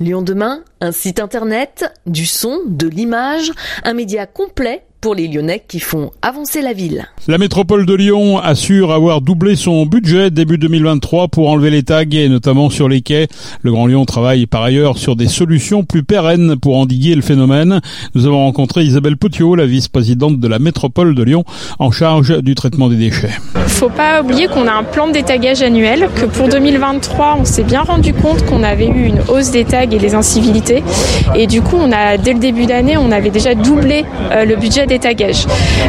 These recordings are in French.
Lyon demain, un site internet, du son, de l'image, un média complet pour les Lyonnais qui font avancer la ville. La métropole de Lyon assure avoir doublé son budget début 2023 pour enlever les tags et notamment sur les quais. Le Grand Lyon travaille par ailleurs sur des solutions plus pérennes pour endiguer le phénomène. Nous avons rencontré Isabelle Potiot, la vice-présidente de la métropole de Lyon en charge du traitement des déchets. Faut pas oublier qu'on a un plan de détagage annuel, que pour 2023 on s'est bien rendu compte qu'on avait eu une hausse des tags et des incivilités et du coup on a dès le début d'année on avait déjà doublé euh, le budget des tagages.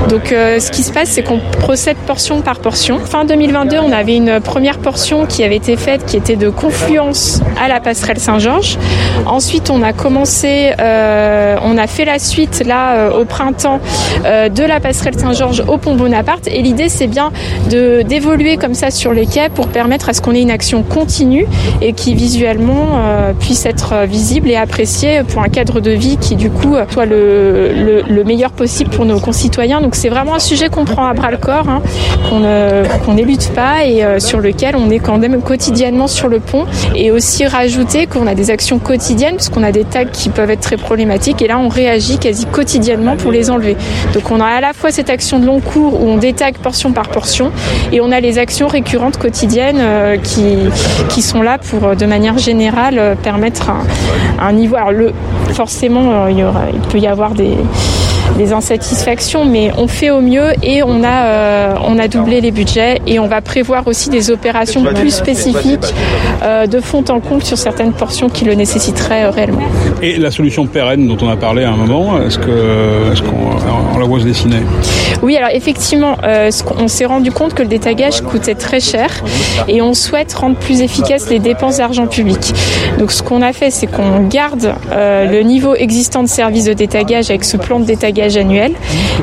Donc euh, ce qui se passe, c'est qu'on procède portion par portion. Fin 2022, on avait une première portion qui avait été faite, qui était de confluence à la passerelle Saint-Georges. Ensuite, on a commencé, euh, on a fait la suite là euh, au printemps de la passerelle Saint-Georges au pont Bonaparte. Et l'idée, c'est bien d'évoluer comme ça sur les quais pour permettre à ce qu'on ait une action continue et qui visuellement puisse être visible et appréciée pour un cadre de vie qui du coup soit le, le meilleur possible pour nos concitoyens. Donc c'est vraiment un sujet qu'on prend à bras le corps, hein, qu'on n'élude pas et euh, sur lequel on est quand même quotidiennement sur le pont. Et aussi rajouter qu'on a des actions quotidiennes parce qu'on a des tags qui peuvent être très problématiques et là on réagit quasi quotidiennement pour les enlever. Donc on a à la fois cette action de long cours où on détague portion par portion et on a les actions récurrentes quotidiennes euh, qui, qui sont là pour euh, de manière générale euh, permettre un, niveau. Alors le, forcément euh, il peut y avoir des des insatisfactions, mais on fait au mieux et on a, euh, on a doublé les budgets et on va prévoir aussi des opérations plus spécifiques euh, de fond en comble sur certaines portions qui le nécessiteraient euh, réellement. Et la solution pérenne dont on a parlé à un moment, est-ce que est-ce qu'on on la voit se dessiner? Oui, alors effectivement, euh, on s'est rendu compte que le détagage coûtait très cher et on souhaite rendre plus efficaces les dépenses d'argent public. Donc ce qu'on a fait, c'est qu'on garde euh, le niveau existant de service de détagage avec ce plan de détagage annuel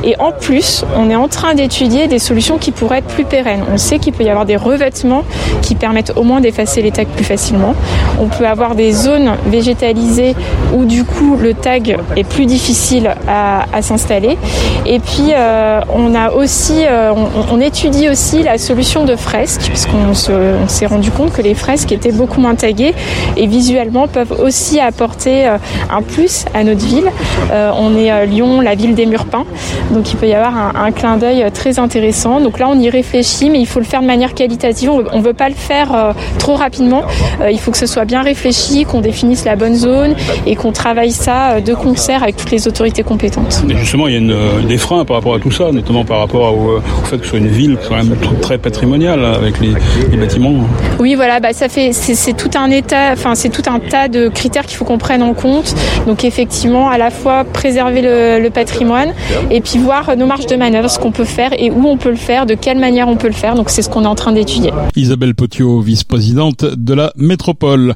et en plus, on est en train d'étudier des solutions qui pourraient être plus pérennes. On sait qu'il peut y avoir des revêtements qui permettent au moins d'effacer les tags plus facilement. On peut avoir des zones végétalisées où du coup le tag est plus difficile à, à s'installer. Et puis euh, on a aussi, euh, on, étudie aussi la solution de fresques, puisqu'on se- on s'est rendu compte que les fresques étaient beaucoup moins taguées et visuellement peuvent aussi apporter euh, un plus à notre ville. On est euh, Lyon, la ville des murs peints, donc il peut y avoir un, un clin d'œil euh, très intéressant. Donc là on y réfléchit, mais il faut le faire de manière qualitative. On ne veut pas le faire euh, trop rapidement. Euh, il faut que ce soit bien réfléchi, qu'on définisse la bonne zone et qu'on travaille ça de concert avec toutes les autorités compétentes. Et justement, il y a une, des freins par rapport à tout ça, notamment par rapport au, au fait que ce soit une ville quand même tr- très patrimoniale avec les, les bâtiments. Oui, voilà, bah ça fait c'est tout un état, enfin c'est tout un tas de critères qu'il faut qu'on prenne en compte. Donc effectivement, à la fois préserver le, le patrimoine et puis voir nos marges de manœuvre, ce qu'on peut faire et où on peut le faire, de quelle manière on peut le faire. Donc c'est ce qu'on est en train d'étudier. Isabelle Potiot, vice-présidente de la métropole.